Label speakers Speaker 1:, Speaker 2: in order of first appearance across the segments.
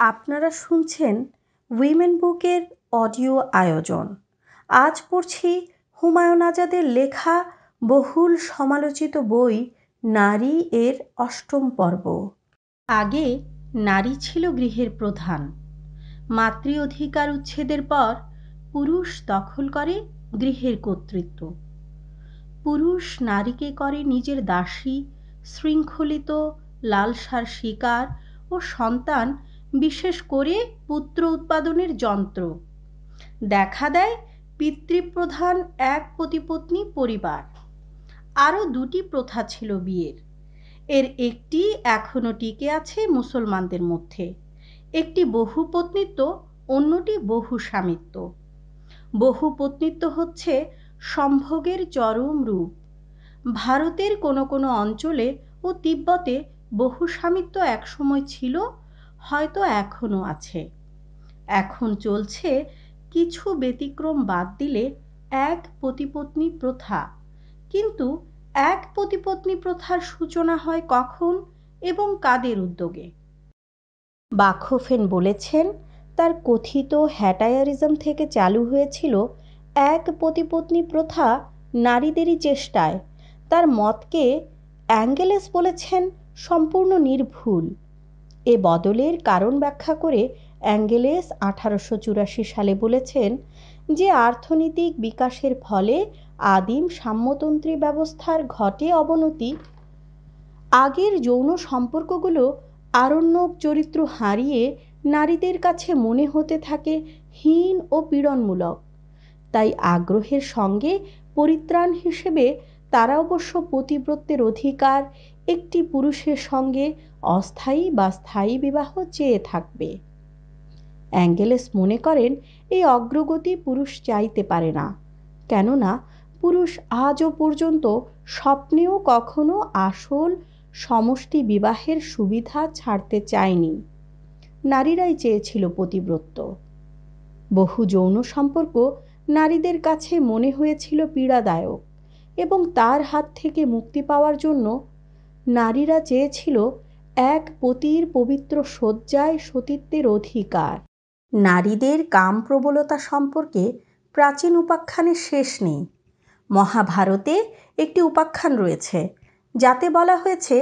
Speaker 1: আপনারা শুনছেন উইমেন বুকের অডিও আয়োজন। আজ পড়ছি হুমায়ুন আজাদের লেখা বহুল সমালোচিত বই নারী এর অষ্টম পর্ব। আগে নারী ছিল গৃহের প্রধান। মাতৃ অধিকার উচ্ছেদের পর পুরুষ দখল করে গৃহের কর্তৃত্ব। পুরুষ নারীকে করে নিজের দাসী, শৃঙ্খলিত, লালসার শিকার ও সন্তান বিশেষ করে পুত্র উৎপাদনের যন্ত্র। দেখা দেয় পিতৃপ্রধান এক পতিপত্নী পরিবার। আরও দুটি প্রথা ছিল বিয়ের। এর একটি এখনও টিকে আছে মুসলমানদের মধ্যে। একটি বহুপত্নিত্ব অন্যটি বহু স্বামিত্ব। বহুপত্নিত্ব হচ্ছে সম্ভোগের চরম রূপ। ভারতের কোনো কোনো অঞ্চলে ও তিব্বতে বহু স্বামিত্ব একসময় ছিল হয়তো এখনও আছে। এখন চলছে কিছু ব্যতিক্রম বাদ দিলে এক পতিপত্নী প্রথা। কিন্তু এক পতিপত্নী প্রথার সূচনা হয় কখন এবং কাদের উদ্যোগে? বাখোফেন বলেছেন, তার কথিত হ্যাটায়ারিজম থেকে চালু হয়েছিল এক পতিপত্নী প্রথা নারীদেরই চেষ্টায়। তার মতকে অ্যাঙ্গেলেস বলেছেন সম্পূর্ণ নির্ভুল। এ বদলের কারণ ব্যাখ্যা করে অ্যাঙ্গেলেস আঠারোশো চুরাশি সালে বলেছেন যে অর্থনৈতিক বিকাশের ফলে আদিম সাম্যতন্ত্রী ব্যবস্থার ঘটে অবনতি, আগের যৌন সম্পর্কগুলো আরণ্যক চরিত্র হারিয়ে নারীদের কাছে মনে হতে থাকে হীন ও পীড়নমূলক। তাই আগ্রহের সঙ্গে পরিত্রাণ হিসেবে তারা অবশ্য পতিব্রত্যের অধিকার, একটি পুরুষের সঙ্গে অস্থায়ী বা স্থায়ী বিবাহ চেয়ে থাকবে। অ্যাঙ্গেলেস মনে করেন, এই অগ্রগতি পুরুষ চাইতে পারে না। কেননা, পুরুষ আজও পর্যন্ত স্বপ্নেও কখনো আসল সমষ্টি বিবাহের সুবিধা ছাড়তে চায়নি। নারীরাই চেয়েছিল পতিব্রত্য। বহু যৌন সম্পর্ক নারীদের কাছে মনে হয়েছিল পীড়াদায়ক এবং তার হাত থেকে মুক্তি পাওয়ার জন্য নারীরা চেয়েছিল এক পতির পবিত্র শয্যায় সতীত্বের অধিকার। নারীদের কাম প্রবলতা সম্পর্কে প্রাচীন উপাখ্যানের শেষ নেই। মহাভারতে একটি উপাখ্যান রয়েছে, যাতে বলা হয়েছে,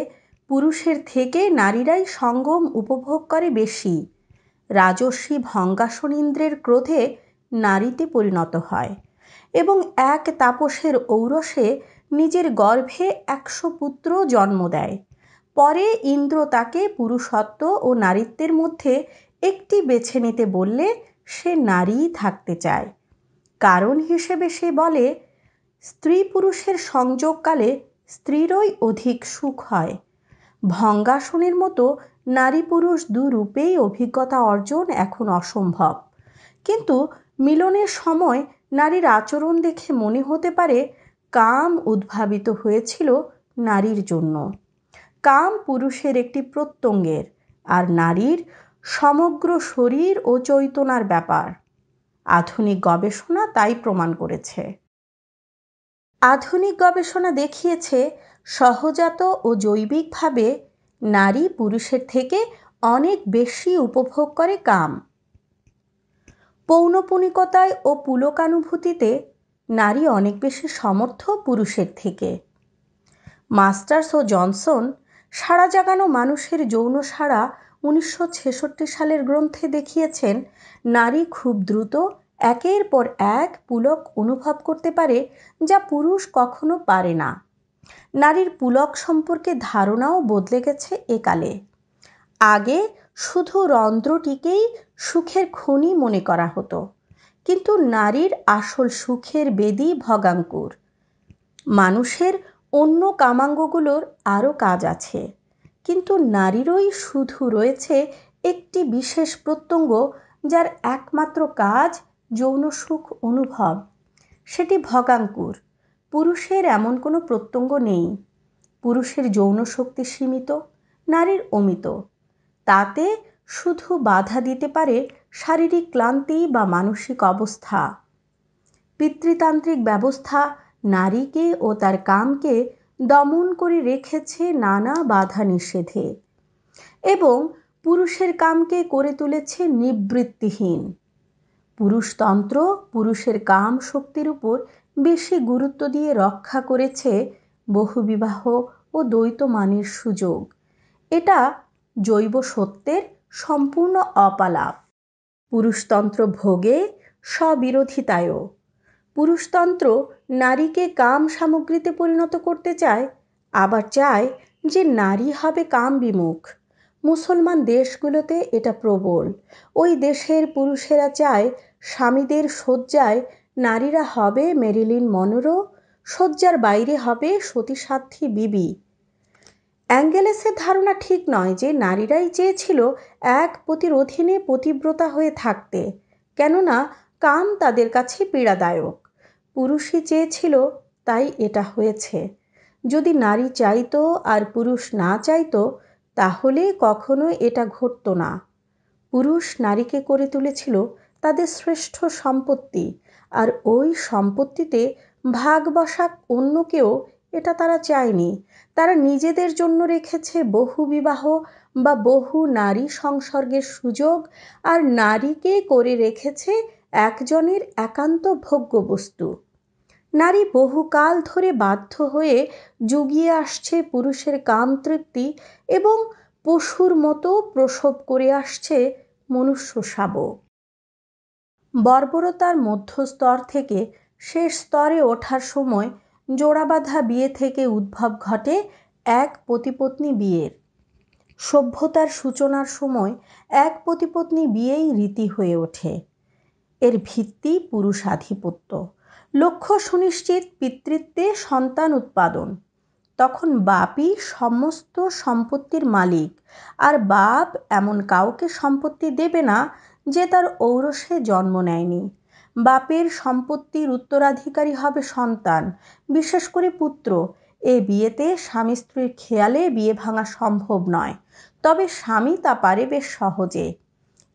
Speaker 1: পুরুষের থেকে নারীরাই সঙ্গম উপভোগ করে বেশি। রাজস্বী ভঙ্গাসন ইন্দ্রের ক্রোধে নারীতে পরিণত হয় এবং এক তাপসের ঔরসে নিজের গর্ভে একশো পুত্র জন্ম দেয়। পরে ইন্দ্র তাকে পুরুষত্ব ও নারীত্বের মধ্যে একটি বেছে নিতে বললে সে নারীই থাকতে চায়। কারণ হিসেবে সে বলে, স্ত্রী পুরুষের সংযোগকালে স্ত্রীরই অধিক সুখ হয়। ভঙ্গাসনের মতো নারী পুরুষ দুরূপেই অভিজ্ঞতা অর্জন এখন অসম্ভব। কিন্তু মিলনের সময় নারীর আচরণ দেখে মনে হতে পারে, কাম উদ্ভাবিত হয়েছিল নারীর জন্য। কাম পুরুষের একটি প্রত্যঙ্গের, আর নারীর সমগ্র শরীর ও চৈতনার ব্যাপার। আধুনিক গবেষণা তাই প্রমাণ করেছে। আধুনিক গবেষণা দেখিয়েছে, সহজাত ও জৈবিকভাবে নারী পুরুষের থেকে অনেক বেশি উপভোগ করে কাম। পৌনপুনিকতায় ও পুলকানুভূতিতে নারী অনেক বেশি সমর্থ পুরুষের থেকে। মাস্টার্স ও জনসন সাড়া জাগানো মানুষের যৌন সাড়া উনিশশো ছেষট্টি সালের গ্রন্থে দেখিয়েছেন, নারী খুব দ্রুত একের পর এক পুলক অনুভব করতে পারে যা পুরুষ কখনো পারে না। নারীর পুলক সম্পর্কে ধারণাও বদলে গেছে একালে। আগে শুধু রন্ধ্রটিকেই সুখের খনি মনে করা হতো, কিন্তু নারীর আসল সুখের বেদি ভগাঙ্কুর। মানুষের অন্য কামাঙ্গগুলোর আরও কাজ আছে। কিন্তু নারীরই শুধু রয়েছে একটি বিশেষ প্রত্যঙ্গ যার একমাত্র কাজ যৌন সুখ অনুভব। সেটি ভগাঙ্কুর। পুরুষের এমন কোনো প্রত্যঙ্গ নেই। পুরুষের যৌন শক্তি সীমিত, নারীর অমিত। তাতে শুধু বাধা দিতে পারে শারীরিক ক্লান্তি বা মানসিক অবস্থা। পিতৃতান্ত্রিক ব্যবস্থা নারীকে ও তার কামকে দমন করে রেখেছে নানা বাধা নিষেধে এবং পুরুষের কামকে করে তুলেছে নিবৃত্তিহীন। পুরুষতন্ত্র পুরুষের কাম শক্তির উপর বেশি গুরুত্ব দিয়ে রক্ষা করেছে বহুবিবাহ ও দ্বৈত মানের সুযোগ। এটা জৈব সত্যের সম্পূর্ণ অপালাপ। পুরুষতন্ত্র ভোগে স্ববিরোধিতায়ও। পুরুষতন্ত্র নারীকে কাম সামগ্রীতে পরিণত করতে চায়, আবার চায় যে নারী হবে কাম বিমুখ। মুসলমান দেশগুলোতে এটা প্রবল। ওই দেশের পুরুষেরা চায় স্বামীদের শয্যায় নারীরা হবে মেরিলিন মনোরো, শয্যার বাইরে হবে সতীসাধ্যী বিবি। অ্যাঙ্গেলেসের ধারণা ঠিক নয় যে নারীরাই চেয়েছিল এক পতির অধীনে পতিব্রতা হয়ে থাকতে, কেননা কাম তাদের কাছে পীড়াদায়ক। পুরুষই চেয়েছিল, তাই এটা হয়েছে। যদি নারী চাইতো আর পুরুষ না চাইতো, তাহলে কখনো এটা ঘটত না। পুরুষ নারীকে করে তুলেছিল তাদের শ্রেষ্ঠ সম্পত্তি, আর ওই সম্পত্তিতে ভাগ বসা অন্য কেউ এটা তারা চায়নি। তারা নিজেদের জন্য রেখেছে বহু বিবাহ বা বহু নারী সংসর্গের সুযোগ, আর নারীকে করে রেখেছে একজনের একান্ত ভোগ্য বস্তু নারী বহুকাল ধরে বাধ্য হয়ে জুগিয়ে আসছে পুরুষের কাম তৃপ্তি এবং পশুর মতো প্রসব করে আসছে মনুষ্য শাবক বর্বরতার মধ্যস্তর থেকে শেষ স্তরে ওঠার সময় জোড়াবাঁধা বিয়ে থেকে উদ্ভব ঘটে এক পতিপত্নী বিয়ের। সভ্যতার সূচনার সময় এক পতিপত্নী বিয়েই রীতি হয়ে ওঠে। এর ভিত্তি পুরুষ আধিপত্য লক্ষ্য সুনিশ্চিত পিতৃত্বে সন্তান উৎপাদন। তখন বাপই সমস্ত সম্পত্তির মালিক, আর বাপ এমন কাউকে সম্পত্তি দেবে না যে তার ঔরসে জন্ম নেয়নি। বাপের সম্পত্তির উত্তরাধিকারী হবে সন্তান, বিশেষ করে পুত্র। এ বিয়েতে স্বামী স্ত্রীর খেয়ালে বিয়ে ভাঙা সম্ভব নয়, তবে স্বামী তা পারে বেশ সহজে।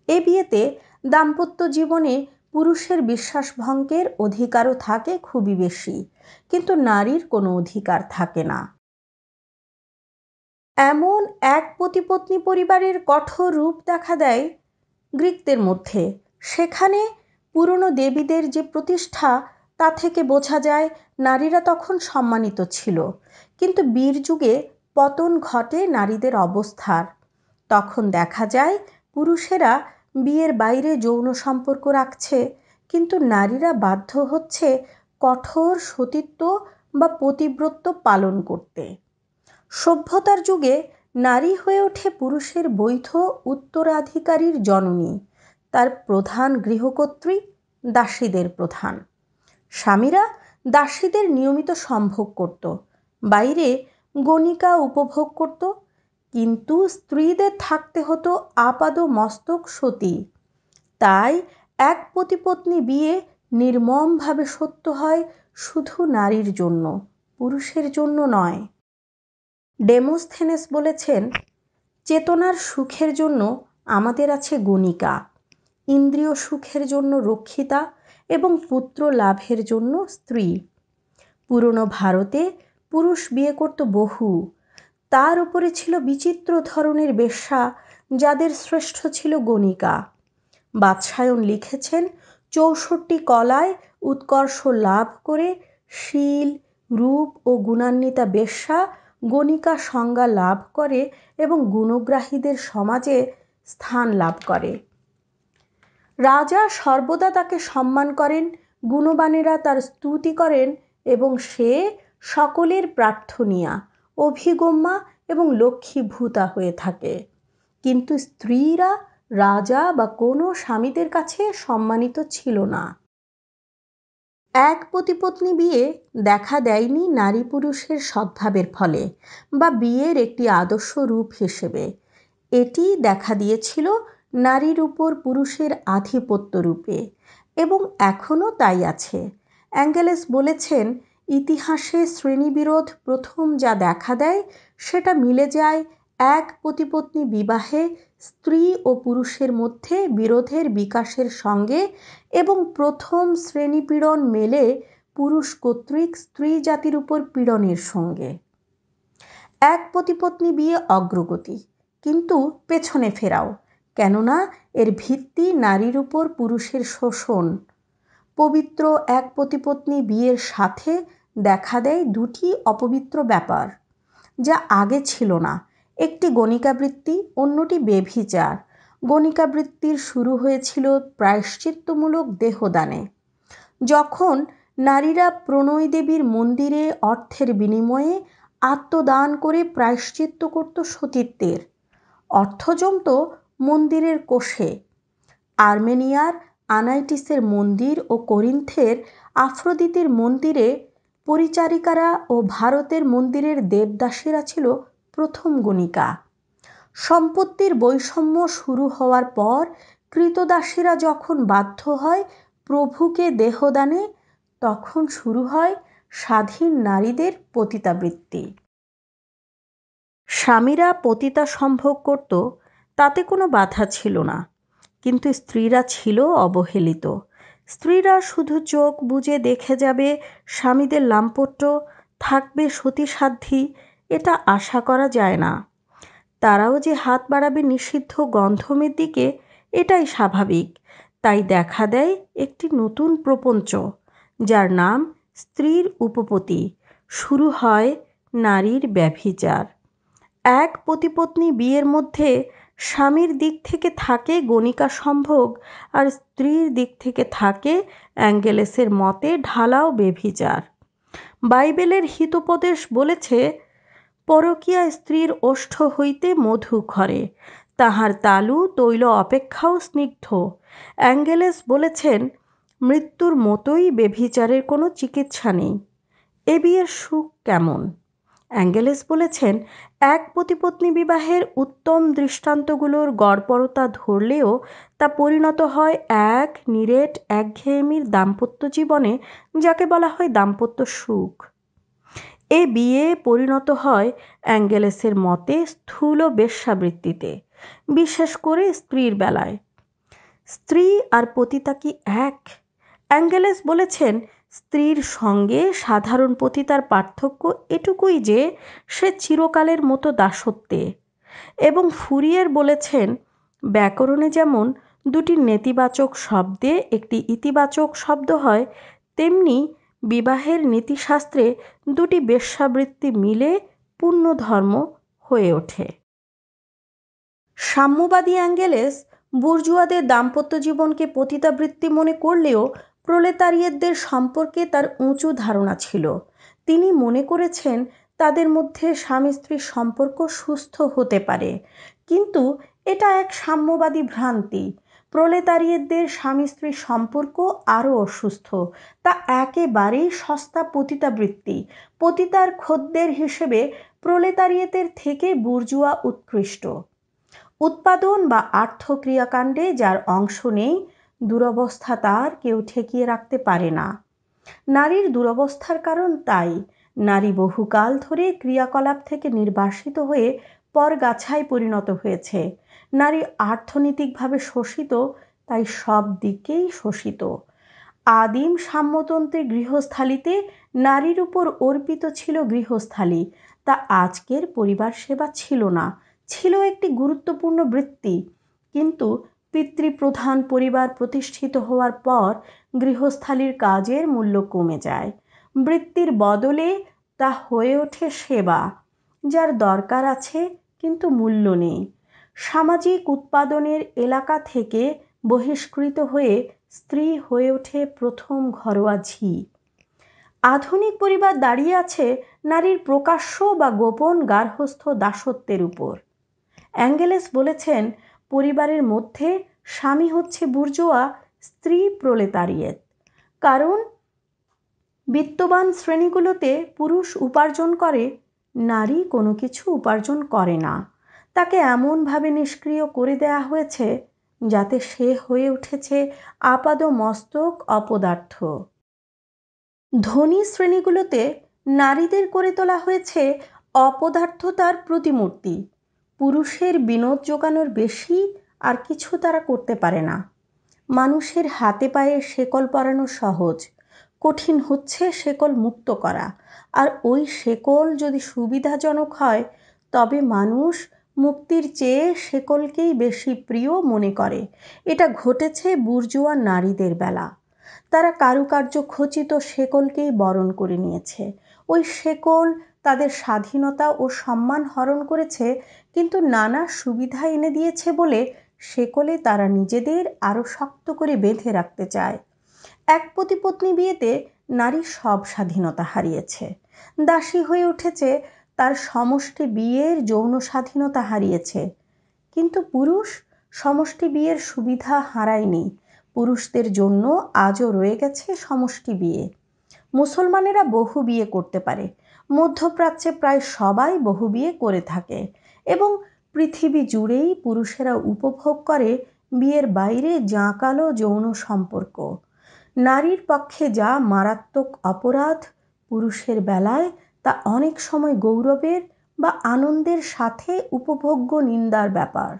Speaker 1: এ বিয়েতে দাম্পত্য জীবনে পুরুষের বিশ্বাসভঙ্গের অধিকারও থাকে খুবই বেশি, কিন্তু নারীর কোনো অধিকার থাকে না। এমন এক পতিপত্নী পরিবারের কঠোর রূপ দেখা দেয় গ্রিকদের মধ্যে। সেখানে পুরনো দেবীদের যে প্রতিষ্ঠা, তা থেকে বোঝা যায় নারীরা তখন সম্মানিত ছিল, কিন্তু বীর যুগে পতন ঘটে নারীদের অবস্থার। তখন দেখা যায় পুরুষেরা বিয়ের বাইরে যৌন সম্পর্ক রাখছে, কিন্তু নারীরা বাধ্য হচ্ছে কঠোর সতীত্ব বা পতিব্রত্য পালন করতে। সভ্যতার যুগে নারী হয়ে ওঠে পুরুষের বৈধ উত্তরাধিকারীর জননী, তার প্রধান গৃহকর্ত্রী, দাসীদের প্রধান। স্বামীরা দাসীদের নিয়মিত সম্ভোগ করত, বাইরে গণিকা উপভোগ করত কিন্তু স্ত্রীদের থাকতে হতো আপাদ মস্তক সতী। তাই এক পতিপত্নী বিয়ে নির্মমভাবে সত্য হয় শুধু নারীর জন্য, পুরুষের জন্য নয়। ডেমোস্থেনেস বলেছেন, চেতনার সুখের জন্য আমাদের আছে গণিকা, ইন্দ্রিয় সুখের জন্য রক্ষিতা এবং পুত্র লাভের জন্য স্ত্রী। পুরনো ভারতে পুরুষ বিয়ে করত বহু তার উপরে ছিল বিচিত্র ধরনের বেশ্যা যাদের শ্রেষ্ঠ ছিল গণিকা। বাদশায়ন লিখেছেন, চৌষট্টি কলায় উৎকর্ষ লাভ করে শীল, রূপ ও গুণান্বিতা বেশ্যা গণিকা সংজ্ঞা লাভ করে এবং গুণগ্রাহীদের সমাজে স্থান লাভ করে। রাজা সর্বদা তাকে সম্মান করেন, গুণবানেরা তার স্তুতি করেন এবং সে সকলের প্রার্থনিয়া। অভিগম্যা এবং লক্ষ্মীভূতা হয়ে থাকে। কিন্তু স্ত্রীরা রাজা বা কোনো স্বামীদের কাছে সম্মানিত ছিল না। এক পতিপত্নী বিয়ে দেখা দেয়নি নারী পুরুষের সদ্ভাবের ফলে বা বিয়ের একটি আদর্শ রূপ হিসেবে। এটি দেখা দিয়েছিল নারীর উপর পুরুষের আধিপত্য রূপে এবং এখনও তাই আছে। অ্যাঙ্গেলেস বলেছেন ইতিহাসে শ্রেণীবিরোধ প্রথম যা দেখা দেয়, সেটা মিলে যায় এক পতিপত্নী বিবাহে স্ত্রী ও পুরুষের মধ্যে বিরোধের বিকাশের সঙ্গে এবং প্রথম শ্রেণীপীড়ন মেলে পুরুষ কর্তৃক স্ত্রী জাতির উপর পীড়নের সঙ্গে। এক পতিপত্নী বিয়ে অগ্রগতি, কিন্তু পেছনে ফেরাও, কেননা এর ভিত্তি নারীর উপর পুরুষের শোষণ। পবিত্র এক পতিপত্নী বিয়ের সাথে দেখা দেয় দুটি অপবিত্র ব্যাপার, যা আগে ছিল না। একটি গণিকাবৃত্তি, অন্যটি বেভিচার গণিকাবৃত্তির শুরু হয়েছিল প্রায়শ্চিত্তমূলক দেহদানে। যখন নারীরা প্রণয় দেবীর মন্দিরে অর্থের বিনিময়ে আত্মদান করে প্রায়শ্চিত্ত করত সতীত্বের, অর্থ জমত মন্দিরের কোষে। আর্মেনিয়ার আনাইটিসের মন্দির ও করিন্থের আফ্রোদিতের মন্দিরে পরিচারিকারা ও ভারতের মন্দিরের দেবদাসীরা ছিল প্রথম গণিকা। সম্পত্তির বৈষম্য শুরু হওয়ার পর কৃতদাসীরা যখন বাধ্য হয় প্রভুকে দেহদানে, তখন শুরু হয় স্বাধীন নারীদের পতিতাবৃত্তি। স্বামীরা পতিতা সম্ভোগ করত, তাতে কোনো বাধা ছিল না, কিন্তু স্ত্রীরা ছিল অবহেলিত। স্ত্রীরা শুধু চোখ বুঝে দেখে যাবে স্বামীদের লাম্পট্য, থাকবে সতীসাধ্যী, এটা আশা করা যায় না। তারাও যে হাত বাড়াবে নিষিদ্ধ গন্ধমের দিকে, এটাই স্বাভাবিক। তাই দেখা দেয় একটি নতুন প্রপঞ্চ, যার নাম স্ত্রীর উপপতি। শুরু হয় নারীর ব্যভিচার। এক পতিপত্নী বিয়ের মধ্যে স্বামীর দিক থেকে থাকে গণিকা সম্ভোগ আর স্ত্রীর দিক থেকে থাকে অ্যাঙ্গেলেসের মতে ঢালাও বেভিচার। বাইবেলের হিতোপদেশ বলেছে, পরকীয়া স্ত্রীর ওষ্ঠ হইতে মধু খরে তাহার তালু তৈল অপেক্ষাও স্নিগ্ধ। অ্যাঙ্গেলেস বলেছেন, মৃত্যুর মতোই বেভিচারের কোনো চিকিৎসা নেই। এ বিয়ের সুখ কেমন? অ্যাঙ্গেলেস বলেছেন, এক পতিপত্নী বিবাহের উত্তম দৃষ্টান্তগুলোর গড়পরতা ধরলেও তা পরিণত হয় এক নিরেট, একঘেয়েমির দাম্পত্য জীবনে, যাকে বলা হয় দাম্পত্য সুখ। এ বিয়ে পরিণত হয় অ্যাঙ্গেলেসের মতে স্থূল বেশ্যাবৃত্তিতে, বিশেষ করে স্ত্রীর বেলায়। স্ত্রী আর পতিতা কি এক? অ্যাঙ্গেলেস বলেছেন স্ত্রীর সঙ্গে সাধারণ পতিতার পার্থক্য এটুকুই যে সে চিরকালের মতো দাসত্বে। এবং ফুরিয়ের বলেছেন, ব্যাকরণে যেমন দুটি নেতিবাচক শব্দে একটি ইতিবাচক শব্দ হয়, তেমনি বিবাহের নীতিশাস্ত্রে দুটি বেশ্যাবৃত্তি মিলে পূর্ণ ধর্ম হয়ে ওঠে। সাম্যবাদী অ্যাঙ্গেলেস বুর্জুয়াদের দাম্পত্য জীবনকে পতিতাবৃত্তি মনে করলেও প্রলেতারিয়েতদের সম্পর্কে তার উঁচু ধারণা ছিল। তিনি মনে করেছেন, তাদের মধ্যে স্বামী স্ত্রীর সম্পর্ক সুস্থ হতে পারে। কিন্তু এটা এক সাম্যবাদী ভ্রান্তি। প্রলেতারিয়েতদের স্বামী স্ত্রীর সম্পর্ক আরও অসুস্থ। তা একেবারেই সস্তা পতিতাবৃত্তি। পতিতার খদ্দের হিসেবে প্রলেতারিয়েতের থেকে বুর্জুয়া উৎকৃষ্ট। উৎপাদন বা আর্থ আর্থক্রিয়াকাণ্ডে যার অংশ নেই দুরবস্থা তার কেউ ঠেকিয়ে রাখতে পারে না। নারীর দুরবস্থার কারণ তাই। নারী বহুকাল ধরে ক্রিয়াকলাপ থেকে নির্বাসিত হয়ে পরগাছায় পরিণত হয়েছে। নারী অর্থনৈতিকভাবে শোষিত, তাই সব দিকেই শোষিত। আদিম সাম্যতন্ত্রের গৃহস্থালিতে নারীর উপর অর্পিত ছিল গৃহস্থালী। তা আজকের পরিবার সেবা ছিল না। ছিল একটি গুরুত্বপূর্ণ বৃত্তি। কিন্তু পিতৃপ্রধান পরিবার প্রতিষ্ঠিত হওয়ার পর গৃহস্থালির কাজের মূল্য কমে যায়। বৃত্তির বদলে তা হয়ে ওঠে সেবা, যার দরকার আছে কিন্তু মূল্য নেই। সামাজিক উৎপাদনের এলাকা থেকে বহিষ্কৃত হয়ে স্ত্রী হয়ে ওঠে প্রথম ঘরোয়া ঝি। আধুনিক পরিবার দাঁড়িয়ে আছে নারীর প্রকাশ্য বা গোপন গার্হস্থ দাসত্বের উপর। অ্যাঙ্গেলেস বলেছেন পরিবারের মধ্যে স্বামী হচ্ছে বুর্জোয়া, স্ত্রী প্রলেতারিয়েত। কারণ বিত্তবান শ্রেণীগুলোতে পুরুষ উপার্জন করে, নারী কোনো কিছু উপার্জন করে না। তাকে এমনভাবে নিষ্ক্রিয় করে দেয়া হয়েছে যাতে সে হয়ে উঠেছে আপাদ মস্তক অপদার্থ। ধনী শ্রেণীগুলোতে নারীদের করে তোলা হয়েছে অপদার্থতার প্রতিমূর্তি। পুরুষের বিনোদ জোগানোর বেশি আর কিছু তারা করতে পারে না। মানুষের হাতে পায়ে শেকল পরানো সহজ, কঠিন হচ্ছে শেকল মুক্ত করা। আর ওই শেকল যদি সুবিধাজনক হয়, তবে মানুষ মুক্তির চেয়ে শেকলকেই বেশি প্রিয় মনে করে। এটা ঘটেছে বুর্জোয়া নারীদের বেলা। তারা কারুকার্য খচিত শেকলকেই বরণ করে নিয়েছে। ওই শেকল তাদের স্বাধীনতা ও সম্মান হরণ করেছে, কিন্তু নানা সুবিধা এনে দিয়েছে বলে শেকলে তারা নিজেদের আরও শক্ত করে বেঁধে রাখতে চায়। এক পতিপত্নী বিয়েতে নারী সব স্বাধীনতা হারিয়েছে। দাসী হয়ে উঠেছে, তার সমষ্টি বিয়ের যৌন স্বাধীনতা হারিয়েছে। কিন্তু পুরুষ সমষ্টি বিয়ের সুবিধা হারায়নি। পুরুষদের জন্য আজও রয়ে গেছে সমষ্টি বিয়ে। মুসলমানেরা বহু বিয়ে করতে পারে। মধ্যপ্রাচ্যে প্রায় সবাই বহু বিয়ে করে থাকে এবং পৃথিবী জুড়েই পুরুষেরা উপভোগ করে বিয়ের বাইরে জাঁকালো যৌন সম্পর্ক। নারীর পক্ষে যা মারাত্মক অপরাধ, পুরুষের বেলায় তা অনেক সময় গৌরবের বা আনন্দের সাথে উপভোগ্য নিন্দার ব্যাপার।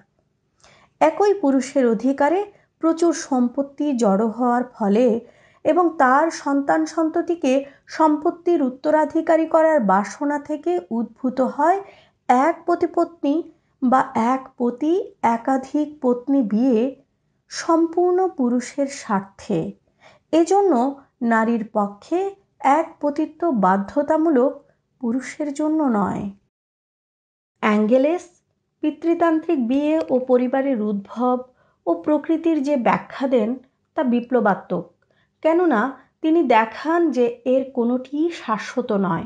Speaker 1: একই পুরুষের অধিকারে প্রচুর সম্পত্তি জড়ো হওয়ার ফলে এবং তার সন্তান সন্ততিকে সম্পত্তির উত্তরাধিকারী করার বাসনা থেকে উদ্ভূত হয় এক পতিপত্নী বা এক পতি একাধিক পত্নী বিয়ে সম্পূর্ণ পুরুষের স্বার্থে। এজন্য নারীর পক্ষে এক পতিত্ব বাধ্যতামূলক পুরুষের জন্য নয়। অ্যাঙ্গেলেস, পিতৃতান্ত্রিক বিয়ে ও পরিবারের উদ্ভব ও প্রকৃতির যে ব্যাখ্যা দেন তা বিপ্লবাত্মক। কেননা তিনি দেখান যে এর কোনোটি শাশ্বত নয়।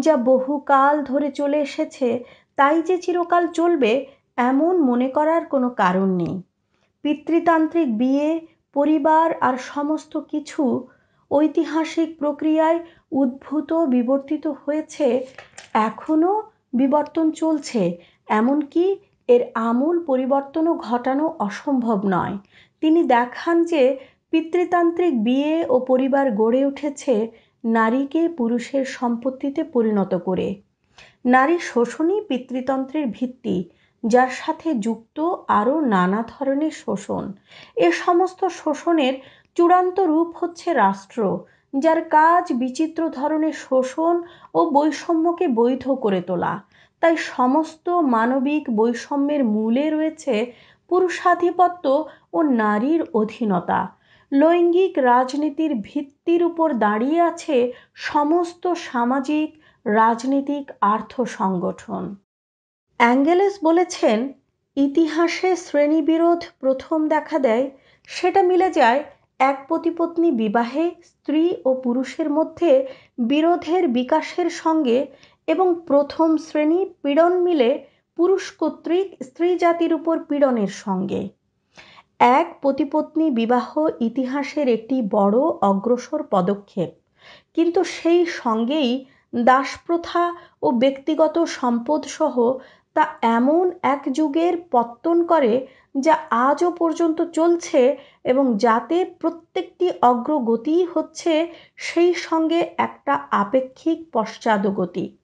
Speaker 1: যা বহুকাল ধরে চলে এসেছে, তাই যে চিরকাল চলবে, এমন মনে করার কোনো কারণ নেই। পিতৃতান্ত্রিক বিয়ে, পরিবার আর সমস্ত কিছু ঐতিহাসিক প্রক্রিয়ায় উদ্ভূত, বিবর্তিত হয়েছে, এখনও বিবর্তন চলছে, এমনকি এর আমূল পরিবর্তনও ঘটানো অসম্ভব নয়। তিনি দেখান যে পিতৃতান্ত্রিক বিয়ে ও পরিবার গড়ে উঠেছে নারীকে পুরুষের সম্পত্তিতে পরিণত করে। নারী শোষণই পিতৃতন্ত্রের ভিত্তি, যার সাথে যুক্ত আরও নানা ধরনের শোষণ। এ সমস্ত শোষণের চূড়ান্ত রূপ হচ্ছে রাষ্ট্র, যার কাজ বিচিত্র ধরনের শোষণ ও বৈষম্যকে বৈধ করে তোলা। তাই সমস্ত মানবিক বৈষম্যের মূলে রয়েছে পুরুষাধিপত্য ও নারীর অধীনতা। লৈঙ্গিক রাজনীতির ভিত্তির উপর দাঁড়িয়ে আছে সমস্ত সামাজিক, রাজনীতিক, আর্থ সংগঠন। অ্যাঙ্গেলেস বলেছেন, ইতিহাসে শ্রেণীবিরোধ প্রথম দেখা দেয়, সেটা মিলে যায় এক পতিপত্নী বিবাহে স্ত্রী ও পুরুষের মধ্যে বিরোধের বিকাশের সঙ্গে এবং প্রথম শ্রেণি পীড়ন মিলে পুরুষ কর্তৃক স্ত্রী জাতির উপর পীড়নের সঙ্গে। এক পতিপত্নী বিবাহ ইতিহাসের একটি বড় অগ্রসর পদক্ষেপ। কিন্তু সেই সঙ্গেই দাসপ্রথা ও ব্যক্তিগত সম্পদসহ তা এমন এক যুগের পত্তন করে যা আজও পর্যন্ত চলছে এবং যাতে প্রত্যেকটি অগ্রগতি হচ্ছে সেই সঙ্গে একটা আপেক্ষিক পশ্চাদগতি।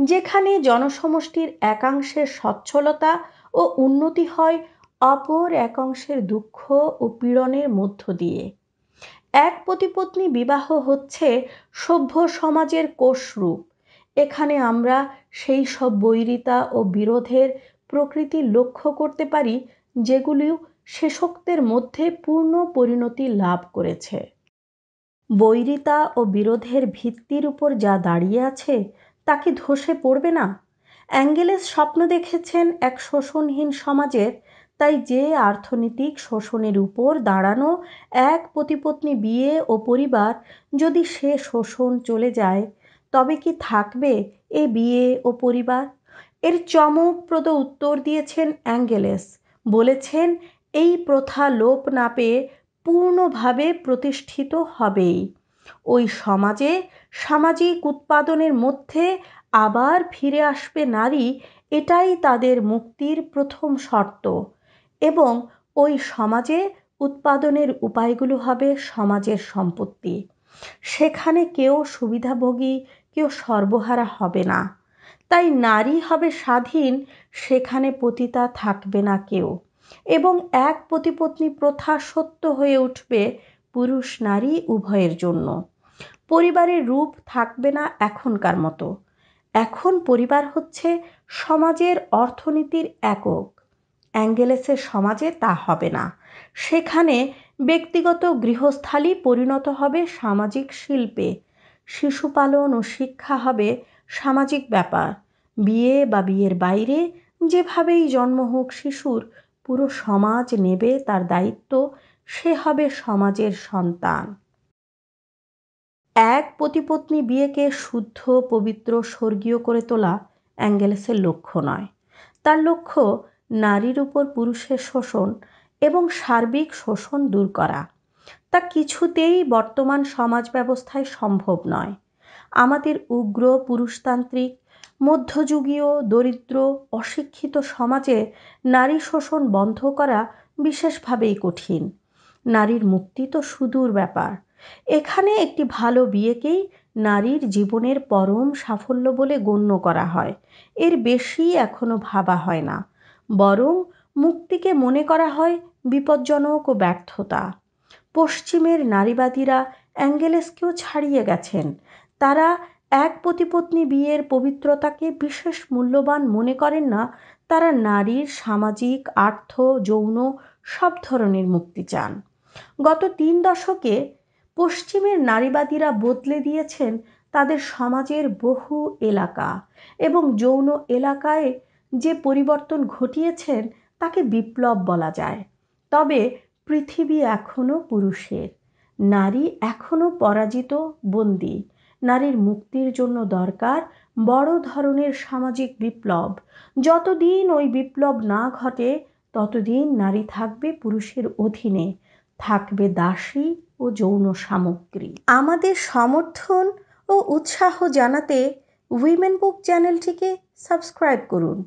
Speaker 1: যেখানে জনসমষ্টির একাংশের সচ্ছলতা ও উন্নতি হয় অপর একাংশের দুঃখ ও পীড়নের মধ্য দিয়ে। এক পতিপত্নী বিবাহ হচ্ছে সভ্য সমাজের কোষরূপ। এখানে আমরা সেই সব বৈরিতা ও বিরোধের প্রকৃতি লক্ষ্য করতে পারি যেগুলি শেষোক্তের মধ্যে পূর্ণ পরিণতি লাভ করেছে। বৈরিতা ও বিরোধের ভিত্তির উপর যা দাঁড়িয়ে আছে তা কি ধসে পড়বে না? অ্যাঙ্গেলেস স্বপ্ন দেখেছেন এক শোষণহীন সমাজের, তাই যে অর্থনৈতিক শোষণের উপর দাঁড়ানো এক প্রতিপত্নী বিয়ে ও পরিবার যদি সে শোষণ চলে যায়, তবে কি থাকবে এ বিয়ে ও পরিবার? এর চমকপ্রদ উত্তর দিয়েছেন অ্যাঙ্গেলেস। বলেছেন, এই প্রথা লোপ না পেয়ে পূর্ণভাবে প্রতিষ্ঠিত হবেই। ওই সমাজে সামাজিক উৎপাদনের মধ্যে আবার ফিরে আসবে নারী, এটাই তাদের মুক্তির প্রথম শর্ত। এবং ওই সমাজে উৎপাদনের উপায়গুলো হবে সমাজের সম্পত্তি। সেখানে কেউ সুবিধাভোগী, কেউ সর্বহারা হবে না। তাই নারী হবে স্বাধীন, সেখানে পতিতা থাকবে না কেউ। এবং এক প্রতিপত্নী প্রথা সত্য হয়ে উঠবে পুরুষ, নারী উভয়ের জন্য। পরিবারের রূপ থাকবে না এখনকার মতো। এখন পরিবার হচ্ছে সমাজের অর্থনীতির একক। অ্যাঙ্গেলেসের সমাজে তা হবে না। সেখানে ব্যক্তিগত গৃহস্থালী পরিণত হবে সামাজিক শিল্পে। শিশু পালন ও শিক্ষা হবে সামাজিক ব্যাপার। বিয়ে বা বিয়ের বাইরে যেভাবেই জন্ম হোক শিশুর পুরো সমাজ নেবে তার দায়িত্ব সে হবে সমাজের সন্তান। এক পতিপত্নী বিয়েকে শুদ্ধ, পবিত্র, স্বর্গীয় করে তোলা অ্যাঙ্গেলেসের লক্ষ্য নয়। তার লক্ষ্য নারীর উপর পুরুষের শোষণ এবং সার্বিক শোষণ দূর করা। তা কিছুতেই বর্তমান সমাজ ব্যবস্থায় সম্ভব নয়। আমাদের উগ্র, পুরুষতান্ত্রিক, মধ্যযুগীয়, দরিদ্র, অশিক্ষিত সমাজে নারী শোষণ বন্ধ করা বিশেষভাবেই কঠিন। নারীর মুক্তি তো সুদূর ব্যাপার। এখানে একটি ভালো বিয়েকেই নারীর জীবনের পরম সাফল্য বলে গণ্য করা হয়। এর বেশি এখনও ভাবা হয় না। বরং মুক্তিকে মনে করা হয় বিপজ্জনক ও ব্যর্থতা। পশ্চিমের নারীবাদীরা অ্যাঙ্গেলেসকেও ছাড়িয়ে গেছেন। তারা এক পতিপত্নী বিয়ের পবিত্রতাকে বিশেষ মূল্যবান মনে করেন না, তারা নারীর সামাজিক, আর্থ, যৌন সব ধরনের মুক্তি চান। গত তিন দশকে পশ্চিমের নারীবাদীরা বদলে দিয়েছেন তাদের সমাজের বহু এলাকা এবং যৌন এলাকায় যে পরিবর্তন ঘটিয়েছেন তাকে বিপ্লব বলা যায়। তবে পৃথিবী এখনও পুরুষের। নারী এখনও পরাজিত, বন্দী। নারীর মুক্তির জন্য দরকার বড় ধরনের সামাজিক বিপ্লব। যতদিন ওই বিপ্লব না ঘটে, ততদিন নারী থাকবে পুরুষের অধীনে। থাকবে দাসী ও যৌন সামগ্রী। আমাদের সমর্থন ও উৎসাহ জানাতে উইমেন বুক চ্যানেলটিকে সাবস্ক্রাইব করুন।